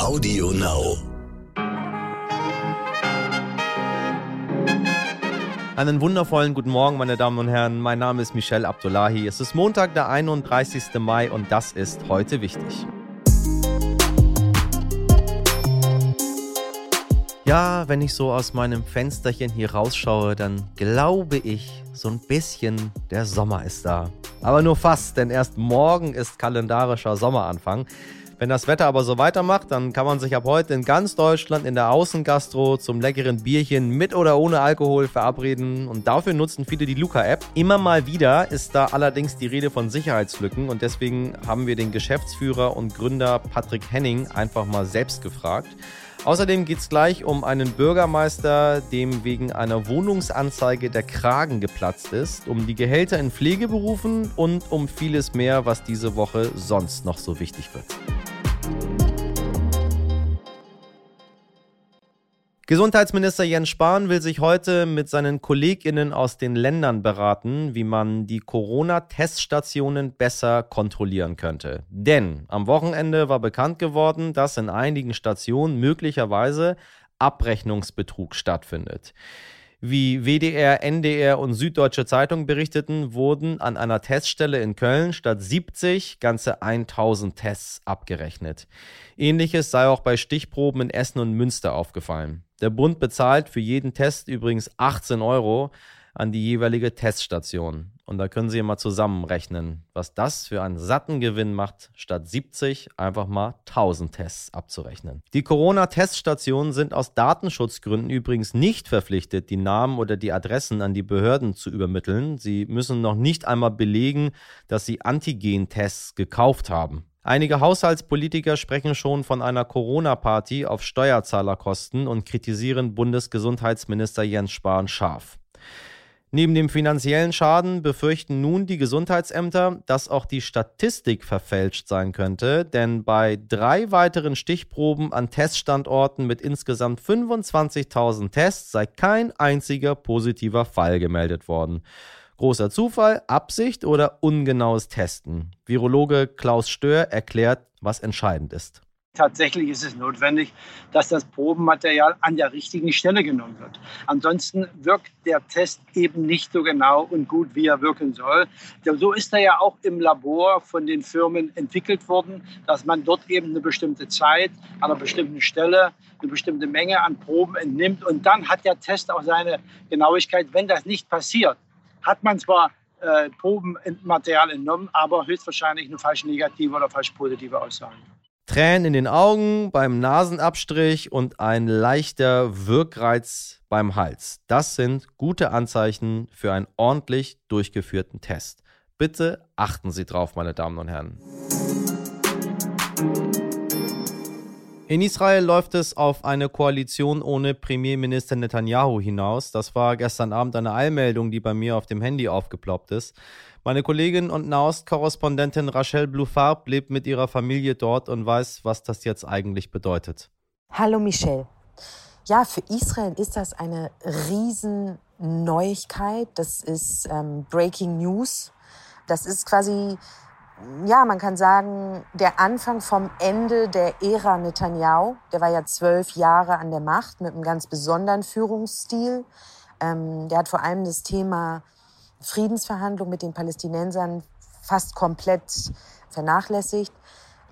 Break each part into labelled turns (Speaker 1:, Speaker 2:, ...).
Speaker 1: Audio Now.
Speaker 2: Einen wundervollen guten Morgen, meine Damen und Herren. Mein Name ist Michel Abdullahi. Es ist Montag, der 31. Mai und das ist heute wichtig. Ja, wenn ich so aus meinem Fensterchen hier rausschaue, dann glaube ich, so ein bisschen der Sommer ist da. Aber nur fast, denn erst morgen ist kalendarischer Sommeranfang. Wenn das Wetter aber so weitermacht, dann kann man sich ab heute in ganz Deutschland in der Außengastro zum leckeren Bierchen mit oder ohne Alkohol verabreden. Und dafür nutzen viele die Luca-App. Immer mal wieder ist da allerdings die Rede von Sicherheitslücken und deswegen haben wir den Geschäftsführer und Gründer Patrick Henning einfach mal selbst gefragt. Außerdem geht es gleich um einen Bürgermeister, dem wegen einer Wohnungsanzeige der Kragen geplatzt ist, um die Gehälter in Pflegeberufen und um vieles mehr, was diese Woche sonst noch so wichtig wird. Gesundheitsminister Jens Spahn will sich heute mit seinen Kolleginnen aus den Ländern beraten, wie man die Corona-Teststationen besser kontrollieren könnte. Denn am Wochenende war bekannt geworden, dass in einigen Stationen möglicherweise Abrechnungsbetrug stattfindet. Wie WDR, NDR und Süddeutsche Zeitung berichteten, wurden an einer Teststelle in Köln statt 70 ganze 1000 Tests abgerechnet. Ähnliches sei auch bei Stichproben in Essen und Münster aufgefallen. Der Bund bezahlt für jeden Test übrigens 18 Euro an die jeweilige Teststation. Und da können Sie mal zusammenrechnen, was das für einen satten Gewinn macht, statt 70 einfach mal 1000 Tests abzurechnen. Die Corona-Teststationen sind aus Datenschutzgründen übrigens nicht verpflichtet, die Namen oder die Adressen an die Behörden zu übermitteln. Sie müssen noch nicht einmal belegen, dass sie Antigen-Tests gekauft haben. Einige Haushaltspolitiker sprechen schon von einer Corona-Party auf Steuerzahlerkosten und kritisieren Bundesgesundheitsminister Jens Spahn scharf. Neben dem finanziellen Schaden befürchten nun die Gesundheitsämter, dass auch die Statistik verfälscht sein könnte, denn bei drei weiteren Stichproben an Teststandorten mit insgesamt 25.000 Tests sei kein einziger positiver Fall gemeldet worden. Großer Zufall, Absicht oder ungenaues Testen? Virologe Klaus Stör erklärt, was entscheidend ist.
Speaker 3: Tatsächlich ist es notwendig, dass das Probenmaterial an der richtigen Stelle genommen wird. Ansonsten wirkt der Test eben nicht so genau und gut, wie er wirken soll. So ist er ja auch im Labor von den Firmen entwickelt worden, dass man dort eben eine bestimmte Zeit an einer bestimmten Stelle eine bestimmte Menge an Proben entnimmt. Und dann hat der Test auch seine Genauigkeit. Wenn das nicht passiert, hat man zwar äh, Probenmaterial entnommen, aber höchstwahrscheinlich eine falsch negative oder falsch positive Aussage.
Speaker 2: Tränen in den Augen beim Nasenabstrich und ein leichter Wirkreiz beim Hals. Das sind gute Anzeichen für einen ordentlich durchgeführten Test. Bitte achten Sie drauf, meine Damen und Herren. In Israel läuft es auf eine Koalition ohne Premierminister Netanyahu hinaus. Das war gestern Abend eine Eilmeldung, die bei mir auf dem Handy aufgeploppt ist. Meine Kollegin und Nahost-Korrespondentin Rachel Blufarb lebt mit ihrer Familie dort und weiß, was das jetzt eigentlich bedeutet.
Speaker 4: Hallo Michelle. Ja, für Israel ist das eine Riesenneuigkeit. Das ist ähm, Breaking News. Das ist quasi ja, man kann sagen, der Anfang vom Ende der Ära Netanyahu. Der war ja zwölf Jahre an der Macht mit einem ganz besonderen Führungsstil. Ähm, der hat vor allem das Thema Friedensverhandlung mit den Palästinensern fast komplett vernachlässigt.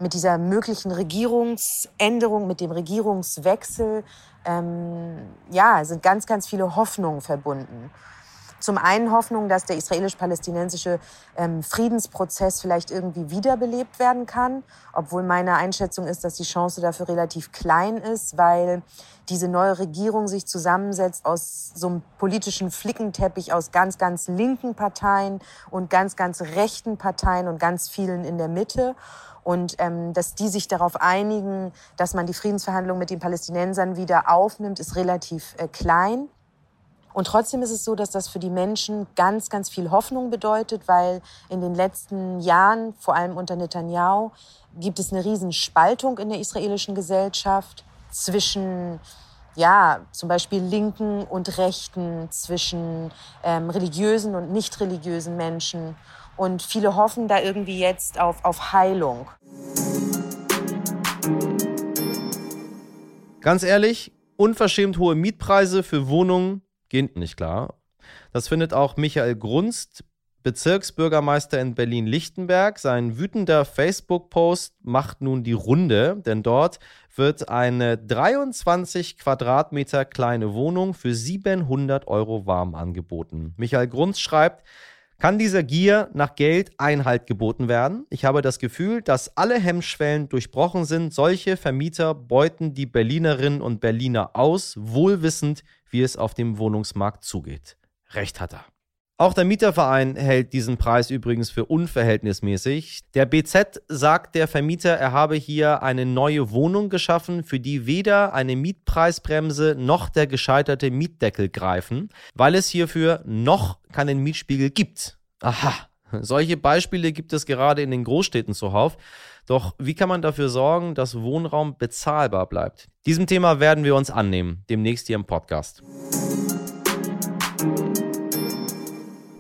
Speaker 4: Mit dieser möglichen Regierungsänderung, mit dem Regierungswechsel, ähm, ja, sind ganz, ganz viele Hoffnungen verbunden. Zum einen Hoffnung, dass der israelisch-palästinensische ähm, Friedensprozess vielleicht irgendwie wiederbelebt werden kann, obwohl meine Einschätzung ist, dass die Chance dafür relativ klein ist, weil diese neue Regierung sich zusammensetzt aus so einem politischen Flickenteppich aus ganz, ganz linken Parteien und ganz, ganz rechten Parteien und ganz vielen in der Mitte. Und ähm, dass die sich darauf einigen, dass man die Friedensverhandlungen mit den Palästinensern wieder aufnimmt, ist relativ äh, klein. Und trotzdem ist es so, dass das für die Menschen ganz, ganz viel Hoffnung bedeutet, weil in den letzten Jahren, vor allem unter Netanyahu, gibt es eine Riesenspaltung in der israelischen Gesellschaft zwischen ja, zum Beispiel Linken und Rechten, zwischen ähm, religiösen und nicht religiösen Menschen. Und viele hoffen da irgendwie jetzt auf, auf Heilung.
Speaker 2: Ganz ehrlich, unverschämt hohe Mietpreise für Wohnungen gehen nicht klar. Das findet auch Michael Grunst, Bezirksbürgermeister in Berlin-Lichtenberg. Sein wütender Facebook-Post macht nun die Runde, denn dort wird eine 23 Quadratmeter kleine Wohnung für 700 Euro warm angeboten. Michael Grunz schreibt, kann dieser Gier nach Geld Einhalt geboten werden? Ich habe das Gefühl, dass alle Hemmschwellen durchbrochen sind. Solche Vermieter beuten die Berlinerinnen und Berliner aus, wohlwissend, wie es auf dem Wohnungsmarkt zugeht. Recht hat er. Auch der Mieterverein hält diesen Preis übrigens für unverhältnismäßig. Der BZ sagt, der Vermieter, er habe hier eine neue Wohnung geschaffen, für die weder eine Mietpreisbremse noch der gescheiterte Mietdeckel greifen, weil es hierfür noch keinen Mietspiegel gibt. Aha, solche Beispiele gibt es gerade in den Großstädten zuhauf. Doch wie kann man dafür sorgen, dass Wohnraum bezahlbar bleibt? Diesem Thema werden wir uns annehmen, demnächst hier im Podcast.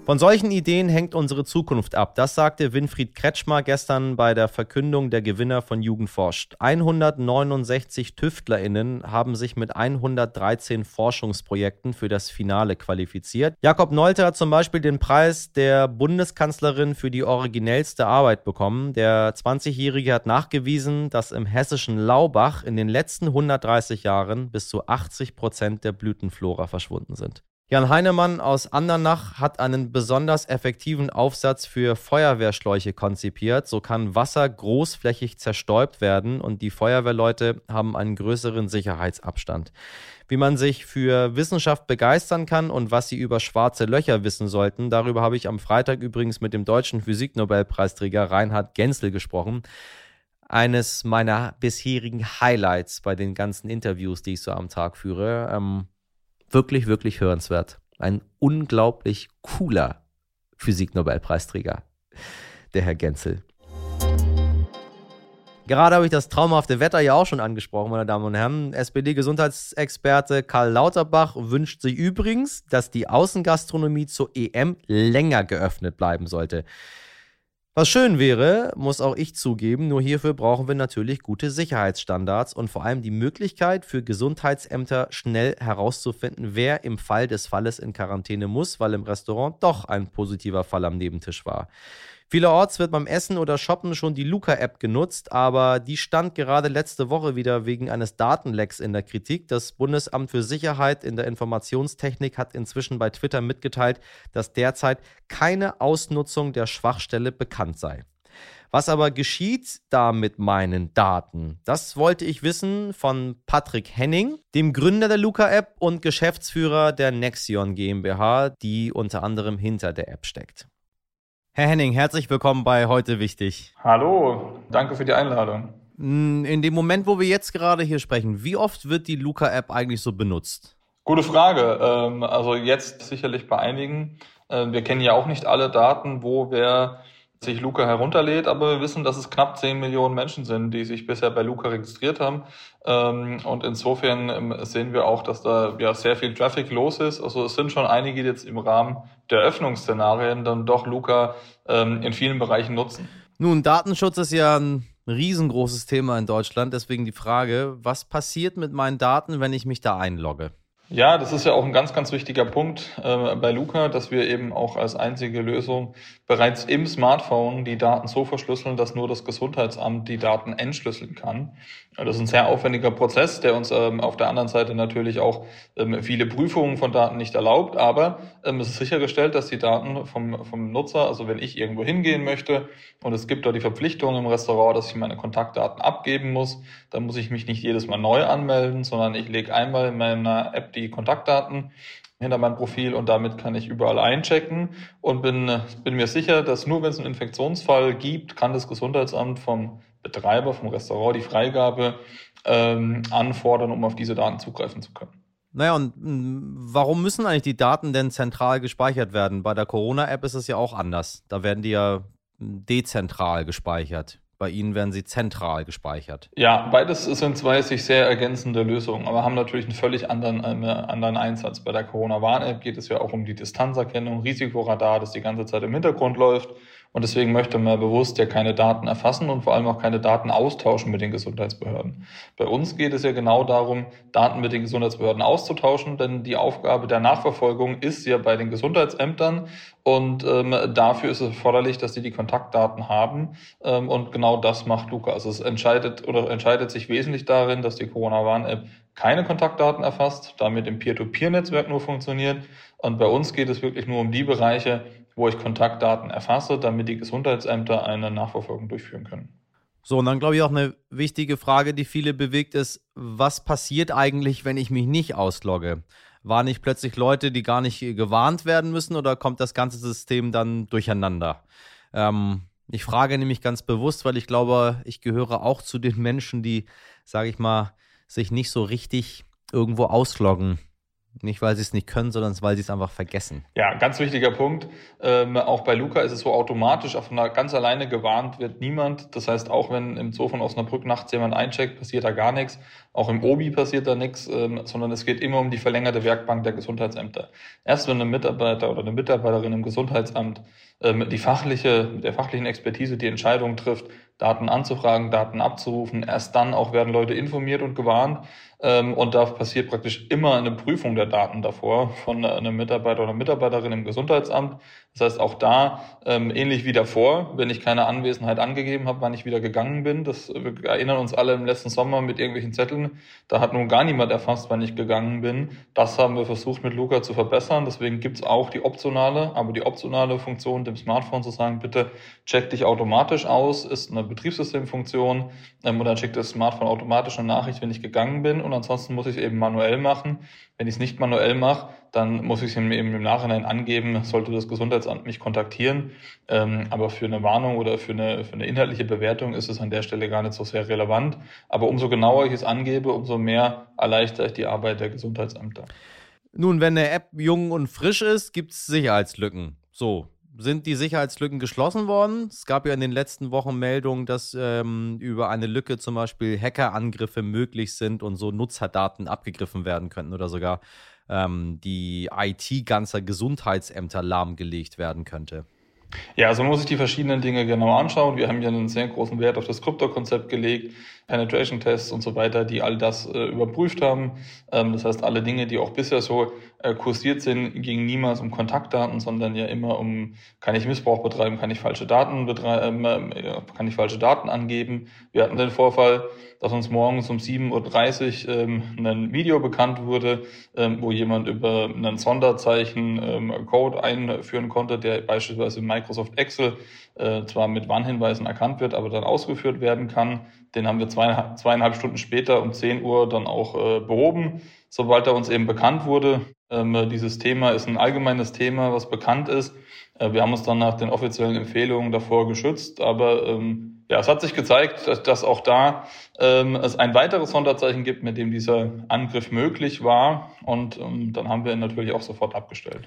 Speaker 2: Von solchen Ideen hängt unsere Zukunft ab. Das sagte Winfried Kretschmer gestern bei der Verkündung der Gewinner von Jugend forscht. 169 TüftlerInnen haben sich mit 113 Forschungsprojekten für das Finale qualifiziert. Jakob Nolte hat zum Beispiel den Preis der Bundeskanzlerin für die originellste Arbeit bekommen. Der 20-Jährige hat nachgewiesen, dass im hessischen Laubach in den letzten 130 Jahren bis zu 80 Prozent der Blütenflora verschwunden sind. Jan Heinemann aus Andernach hat einen besonders effektiven Aufsatz für Feuerwehrschläuche konzipiert. So kann Wasser großflächig zerstäubt werden und die Feuerwehrleute haben einen größeren Sicherheitsabstand. Wie man sich für Wissenschaft begeistern kann und was sie über schwarze Löcher wissen sollten, darüber habe ich am Freitag übrigens mit dem deutschen Physiknobelpreisträger Reinhard Genzel gesprochen eines meiner bisherigen Highlights bei den ganzen Interviews, die ich so am Tag führe. Ähm, wirklich, wirklich hörenswert. Ein unglaublich cooler Physiknobelpreisträger, der Herr Genzel. Gerade habe ich das traumhafte Wetter ja auch schon angesprochen, meine Damen und Herren. SPD-Gesundheitsexperte Karl Lauterbach wünscht sich übrigens, dass die Außengastronomie zur EM länger geöffnet bleiben sollte. Was schön wäre, muss auch ich zugeben, nur hierfür brauchen wir natürlich gute Sicherheitsstandards und vor allem die Möglichkeit für Gesundheitsämter schnell herauszufinden, wer im Fall des Falles in Quarantäne muss, weil im Restaurant doch ein positiver Fall am Nebentisch war. Vielerorts wird beim Essen oder Shoppen schon die Luca-App genutzt, aber die stand gerade letzte Woche wieder wegen eines Datenlecks in der Kritik. Das Bundesamt für Sicherheit in der Informationstechnik hat inzwischen bei Twitter mitgeteilt, dass derzeit keine Ausnutzung der Schwachstelle bekannt sei. Was aber geschieht da mit meinen Daten? Das wollte ich wissen von Patrick Henning, dem Gründer der Luca-App und Geschäftsführer der Nexion GmbH, die unter anderem hinter der App steckt. Herr Henning, herzlich willkommen bei Heute Wichtig.
Speaker 1: Hallo, danke für die Einladung.
Speaker 2: Hm, in dem Moment, wo wir jetzt gerade hier sprechen, wie oft wird die Luca-App eigentlich so benutzt?
Speaker 1: Gute Frage. Ähm, also jetzt sicherlich bei einigen. Ähm, wir kennen ja auch nicht alle Daten, wo wer sich Luca herunterlädt, aber wir wissen, dass es knapp 10 Millionen Menschen sind, die sich bisher bei Luca registriert haben. Ähm, und insofern ähm, sehen wir auch, dass da ja sehr viel Traffic los ist. Also es sind schon einige, die jetzt im Rahmen der Öffnungsszenarien dann doch Luca ähm, in vielen Bereichen nutzen.
Speaker 2: Nun, Datenschutz ist ja ein riesengroßes Thema in Deutschland. Deswegen die Frage, was passiert mit meinen Daten, wenn ich mich da einlogge?
Speaker 1: Ja, das ist ja auch ein ganz, ganz wichtiger Punkt äh, bei Luca, dass wir eben auch als einzige Lösung bereits im Smartphone die Daten so verschlüsseln, dass nur das Gesundheitsamt die Daten entschlüsseln kann. Das ist ein sehr aufwendiger Prozess, der uns ähm, auf der anderen Seite natürlich auch ähm, viele Prüfungen von Daten nicht erlaubt, aber ähm, es ist sichergestellt, dass die Daten vom, vom Nutzer, also wenn ich irgendwo hingehen möchte und es gibt da die Verpflichtung im Restaurant, dass ich meine Kontaktdaten abgeben muss, dann muss ich mich nicht jedes Mal neu anmelden, sondern ich lege einmal in meiner App die Kontaktdaten hinter meinem Profil und damit kann ich überall einchecken und bin, bin mir sicher, dass nur wenn es einen Infektionsfall gibt, kann das Gesundheitsamt vom Betreiber, vom Restaurant die Freigabe ähm, anfordern, um auf diese Daten zugreifen zu können.
Speaker 2: Naja, und hm, warum müssen eigentlich die Daten denn zentral gespeichert werden? Bei der Corona-App ist es ja auch anders. Da werden die ja dezentral gespeichert. Bei Ihnen werden sie zentral gespeichert.
Speaker 1: Ja, beides sind zwei sich sehr ergänzende Lösungen, aber haben natürlich einen völlig anderen, äh, anderen Einsatz. Bei der Corona-Warn-App geht es ja auch um die Distanzerkennung, Risikoradar, das die ganze Zeit im Hintergrund läuft Und deswegen möchte man bewusst ja keine Daten erfassen und vor allem auch keine Daten austauschen mit den Gesundheitsbehörden. Bei uns geht es ja genau darum, Daten mit den Gesundheitsbehörden auszutauschen, denn die Aufgabe der Nachverfolgung ist ja bei den Gesundheitsämtern und ähm, dafür ist es erforderlich, dass sie die Kontaktdaten haben. Ähm, und genau das macht Luca. Also es entscheidet oder entscheidet sich wesentlich darin, dass die Corona-Warn-App keine Kontaktdaten erfasst, damit im Peer-to-Peer-Netzwerk nur funktioniert. Und bei uns geht es wirklich nur um die Bereiche, wo ich Kontaktdaten erfasse, damit die Gesundheitsämter eine Nachverfolgung durchführen können.
Speaker 2: So, und dann glaube ich auch eine wichtige Frage, die viele bewegt, ist, was passiert eigentlich, wenn ich mich nicht auslogge? Waren nicht plötzlich Leute, die gar nicht gewarnt werden müssen oder kommt das ganze System dann durcheinander? Ähm, ich frage nämlich ganz bewusst, weil ich glaube, ich gehöre auch zu den Menschen, die, sage ich mal, sich nicht so richtig irgendwo ausloggen nicht, weil sie es nicht können, sondern weil sie es einfach vergessen.
Speaker 1: Ja, ganz wichtiger Punkt. Ähm, auch bei Luca ist es so automatisch, auf einer ganz alleine gewarnt wird niemand. Das heißt, auch wenn im Zoo von Osnabrück nachts jemand eincheckt, passiert da gar nichts. Auch im OBI passiert da nichts, ähm, sondern es geht immer um die verlängerte Werkbank der Gesundheitsämter. Erst wenn ein Mitarbeiter oder eine Mitarbeiterin im Gesundheitsamt ähm, die fachliche, der fachlichen Expertise die Entscheidung trifft, Daten anzufragen, Daten abzurufen. Erst dann auch werden Leute informiert und gewarnt. Ähm, und da passiert praktisch immer eine Prüfung der Daten davor von einem Mitarbeiter oder Mitarbeiterin im Gesundheitsamt. Das heißt, auch da, ähm, ähnlich wie davor, wenn ich keine Anwesenheit angegeben habe, wann ich wieder gegangen bin, das wir erinnern uns alle im letzten Sommer mit irgendwelchen Zetteln, da hat nun gar niemand erfasst, wann ich gegangen bin. Das haben wir versucht mit Luca zu verbessern. Deswegen gibt's auch die optionale, aber die optionale Funktion dem Smartphone zu sagen, bitte check dich automatisch aus, ist eine Betriebssystemfunktion ähm, und dann schickt das Smartphone automatisch eine Nachricht, wenn ich gegangen bin und ansonsten muss ich es eben manuell machen. Wenn ich es nicht manuell mache, dann muss ich es eben im Nachhinein angeben, sollte das Gesundheitsamt mich kontaktieren. Ähm, aber für eine Warnung oder für eine, für eine inhaltliche Bewertung ist es an der Stelle gar nicht so sehr relevant. Aber umso genauer ich es angebe, umso mehr erleichter ich die Arbeit der Gesundheitsämter.
Speaker 2: Nun, wenn eine App jung und frisch ist, gibt es Sicherheitslücken. So, sind die Sicherheitslücken geschlossen worden. Es gab ja in den letzten Wochen Meldungen, dass ähm, über eine Lücke zum Beispiel Hackerangriffe möglich sind und so Nutzerdaten abgegriffen werden könnten oder sogar ähm, die IT ganzer Gesundheitsämter lahmgelegt werden könnte.
Speaker 1: Ja, also man muss sich die verschiedenen Dinge genau anschauen. Wir haben ja einen sehr großen Wert auf das Krypto-Konzept gelegt, Penetration-Tests und so weiter, die all das äh, überprüft haben. Ähm, das heißt, alle Dinge, die auch bisher so äh, kursiert sind, gingen niemals um Kontaktdaten, sondern ja immer um, kann ich Missbrauch betreiben, kann ich falsche Daten betreiben, äh, kann ich falsche Daten angeben. Wir hatten den Vorfall, dass uns morgens um 7.30 Uhr ähm, ein Video bekannt wurde, ähm, wo jemand über einen Sonderzeichen ähm, Code einführen konnte, der beispielsweise in Microsoft Excel äh, zwar mit Warnhinweisen erkannt wird, aber dann ausgeführt werden kann. Den haben wir zwei, zweieinhalb Stunden später um 10 Uhr dann auch äh, behoben, sobald er uns eben bekannt wurde. Ähm, dieses Thema ist ein allgemeines Thema, was bekannt ist. Äh, wir haben uns dann nach den offiziellen Empfehlungen davor geschützt, aber ähm, ja, es hat sich gezeigt, dass, dass auch da ähm, es ein weiteres Sonderzeichen gibt, mit dem dieser Angriff möglich war. Und ähm, dann haben wir ihn natürlich auch sofort abgestellt.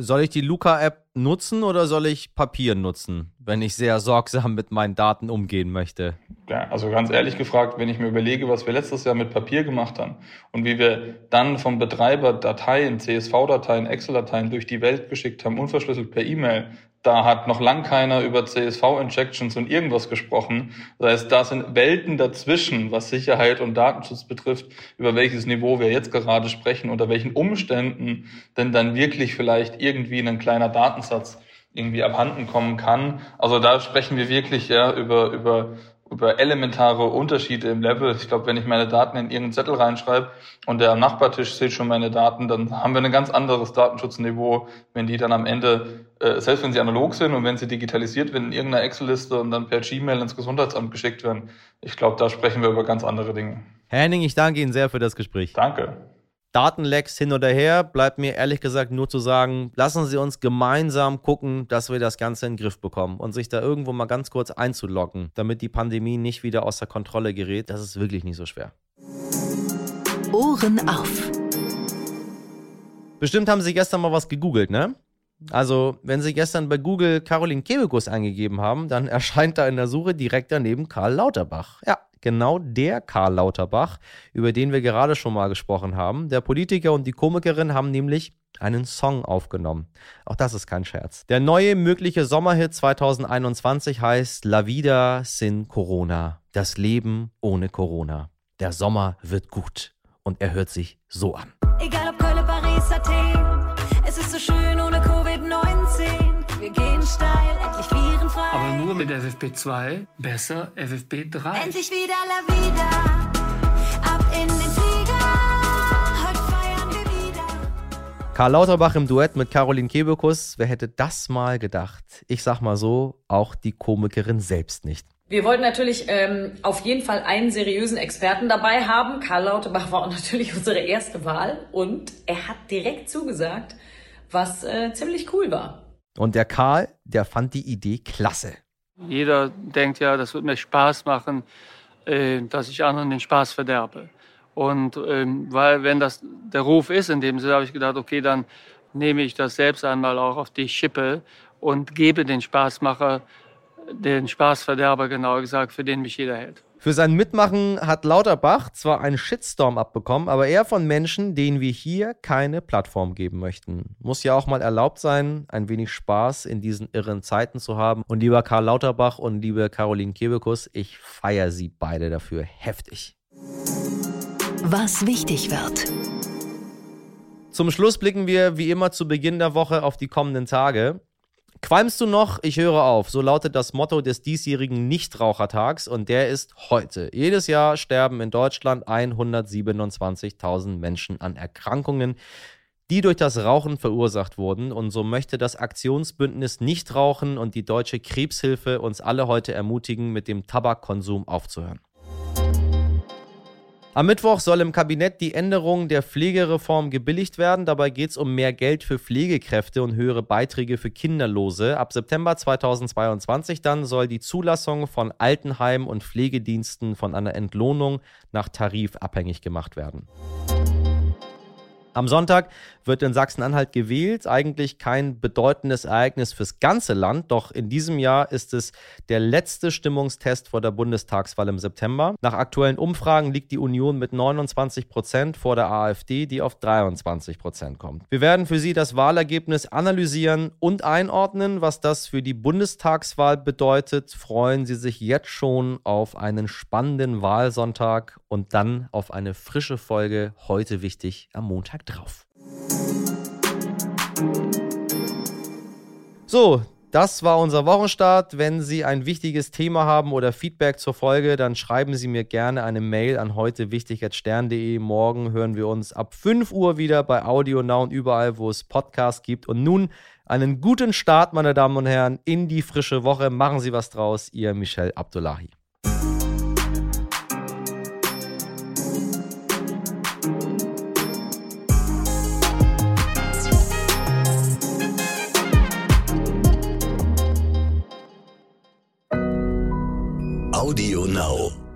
Speaker 2: Soll ich die Luca-App nutzen oder soll ich Papier nutzen, wenn ich sehr sorgsam mit meinen Daten umgehen möchte?
Speaker 1: Ja, also ganz ehrlich gefragt, wenn ich mir überlege, was wir letztes Jahr mit Papier gemacht haben und wie wir dann vom Betreiber Dateien, CSV-Dateien, Excel-Dateien durch die Welt geschickt haben, unverschlüsselt per E-Mail, da hat noch lang keiner über CSV-Injections und irgendwas gesprochen. Das heißt, da sind Welten dazwischen, was Sicherheit und Datenschutz betrifft, über welches Niveau wir jetzt gerade sprechen, unter welchen Umständen denn dann wirklich vielleicht irgendwie ein kleiner Datensatz irgendwie abhanden kommen kann. Also da sprechen wir wirklich ja über, über über elementare Unterschiede im Level. Ich glaube, wenn ich meine Daten in irgendeinen Zettel reinschreibe und der am Nachbartisch sieht schon meine Daten, dann haben wir ein ganz anderes Datenschutzniveau, wenn die dann am Ende, äh, selbst wenn sie analog sind und wenn sie digitalisiert werden in irgendeiner Excel-Liste und dann per Gmail ins Gesundheitsamt geschickt werden. Ich glaube, da sprechen wir über ganz andere Dinge.
Speaker 2: Herr Henning, ich danke Ihnen sehr für das Gespräch.
Speaker 1: Danke.
Speaker 2: Datenlecks hin oder her, bleibt mir ehrlich gesagt nur zu sagen, lassen Sie uns gemeinsam gucken, dass wir das Ganze in den Griff bekommen und sich da irgendwo mal ganz kurz einzuloggen, damit die Pandemie nicht wieder außer Kontrolle gerät. Das ist wirklich nicht so schwer.
Speaker 5: Ohren auf.
Speaker 2: Bestimmt haben Sie gestern mal was gegoogelt, ne? Also, wenn Sie gestern bei Google Caroline Kebekus eingegeben haben, dann erscheint da in der Suche direkt daneben Karl Lauterbach. Ja, genau der Karl Lauterbach, über den wir gerade schon mal gesprochen haben. Der Politiker und die Komikerin haben nämlich einen Song aufgenommen. Auch das ist kein Scherz. Der neue mögliche Sommerhit 2021 heißt La Vida sin Corona. Das Leben ohne Corona. Der Sommer wird gut. Und er hört sich so an.
Speaker 5: Egal ob Köln, Paris, Athen,
Speaker 6: Aber nur mit FFP2, besser FFP3.
Speaker 5: Endlich wieder La Vida, ab in den Flieger. Heute feiern wir wieder.
Speaker 2: Karl Lauterbach im Duett mit Caroline Kebekus. Wer hätte das mal gedacht? Ich sag mal so, auch die Komikerin selbst nicht.
Speaker 7: Wir wollten natürlich ähm, auf jeden Fall einen seriösen Experten dabei haben. Karl Lauterbach war natürlich unsere erste Wahl und er hat direkt zugesagt, was äh, ziemlich cool war.
Speaker 2: Und der Karl, der fand die Idee klasse.
Speaker 6: Jeder denkt ja, das wird mir Spaß machen, äh, dass ich anderen den Spaß verderbe. Und ähm, weil, wenn das der Ruf ist, in dem Sinne habe ich gedacht, okay, dann nehme ich das selbst einmal auch auf die Schippe und gebe den Spaßmacher, den Spaßverderber genauer gesagt, für den mich jeder hält.
Speaker 2: Für sein Mitmachen hat Lauterbach zwar einen Shitstorm abbekommen, aber eher von Menschen, denen wir hier keine Plattform geben möchten. Muss ja auch mal erlaubt sein, ein wenig Spaß in diesen irren Zeiten zu haben. Und lieber Karl Lauterbach und liebe Caroline Kebekus, ich feiere sie beide dafür heftig.
Speaker 8: Was wichtig wird.
Speaker 2: Zum Schluss blicken wir wie immer zu Beginn der Woche auf die kommenden Tage. Qualmst du noch? Ich höre auf. So lautet das Motto des diesjährigen Nichtrauchertags und der ist heute. Jedes Jahr sterben in Deutschland 127.000 Menschen an Erkrankungen, die durch das Rauchen verursacht wurden. Und so möchte das Aktionsbündnis Nichtrauchen und die Deutsche Krebshilfe uns alle heute ermutigen, mit dem Tabakkonsum aufzuhören. Am Mittwoch soll im Kabinett die Änderung der Pflegereform gebilligt werden. Dabei geht es um mehr Geld für Pflegekräfte und höhere Beiträge für Kinderlose. Ab September 2022 dann soll die Zulassung von Altenheimen und Pflegediensten von einer Entlohnung nach Tarif abhängig gemacht werden. Am Sonntag wird in Sachsen-Anhalt gewählt. Eigentlich kein bedeutendes Ereignis fürs ganze Land, doch in diesem Jahr ist es der letzte Stimmungstest vor der Bundestagswahl im September. Nach aktuellen Umfragen liegt die Union mit 29 Prozent vor der AfD, die auf 23 Prozent kommt. Wir werden für Sie das Wahlergebnis analysieren und einordnen. Was das für die Bundestagswahl bedeutet, freuen Sie sich jetzt schon auf einen spannenden Wahlsonntag und dann auf eine frische Folge heute wichtig am Montag drauf. So, das war unser Wochenstart. Wenn Sie ein wichtiges Thema haben oder Feedback zur Folge, dann schreiben Sie mir gerne eine Mail an heute. Morgen hören wir uns ab 5 Uhr wieder bei Audio Now und überall, wo es Podcasts gibt. Und nun einen guten Start, meine Damen und Herren, in die frische Woche. Machen Sie was draus. Ihr Michel Abdullahi.
Speaker 8: Audio Now.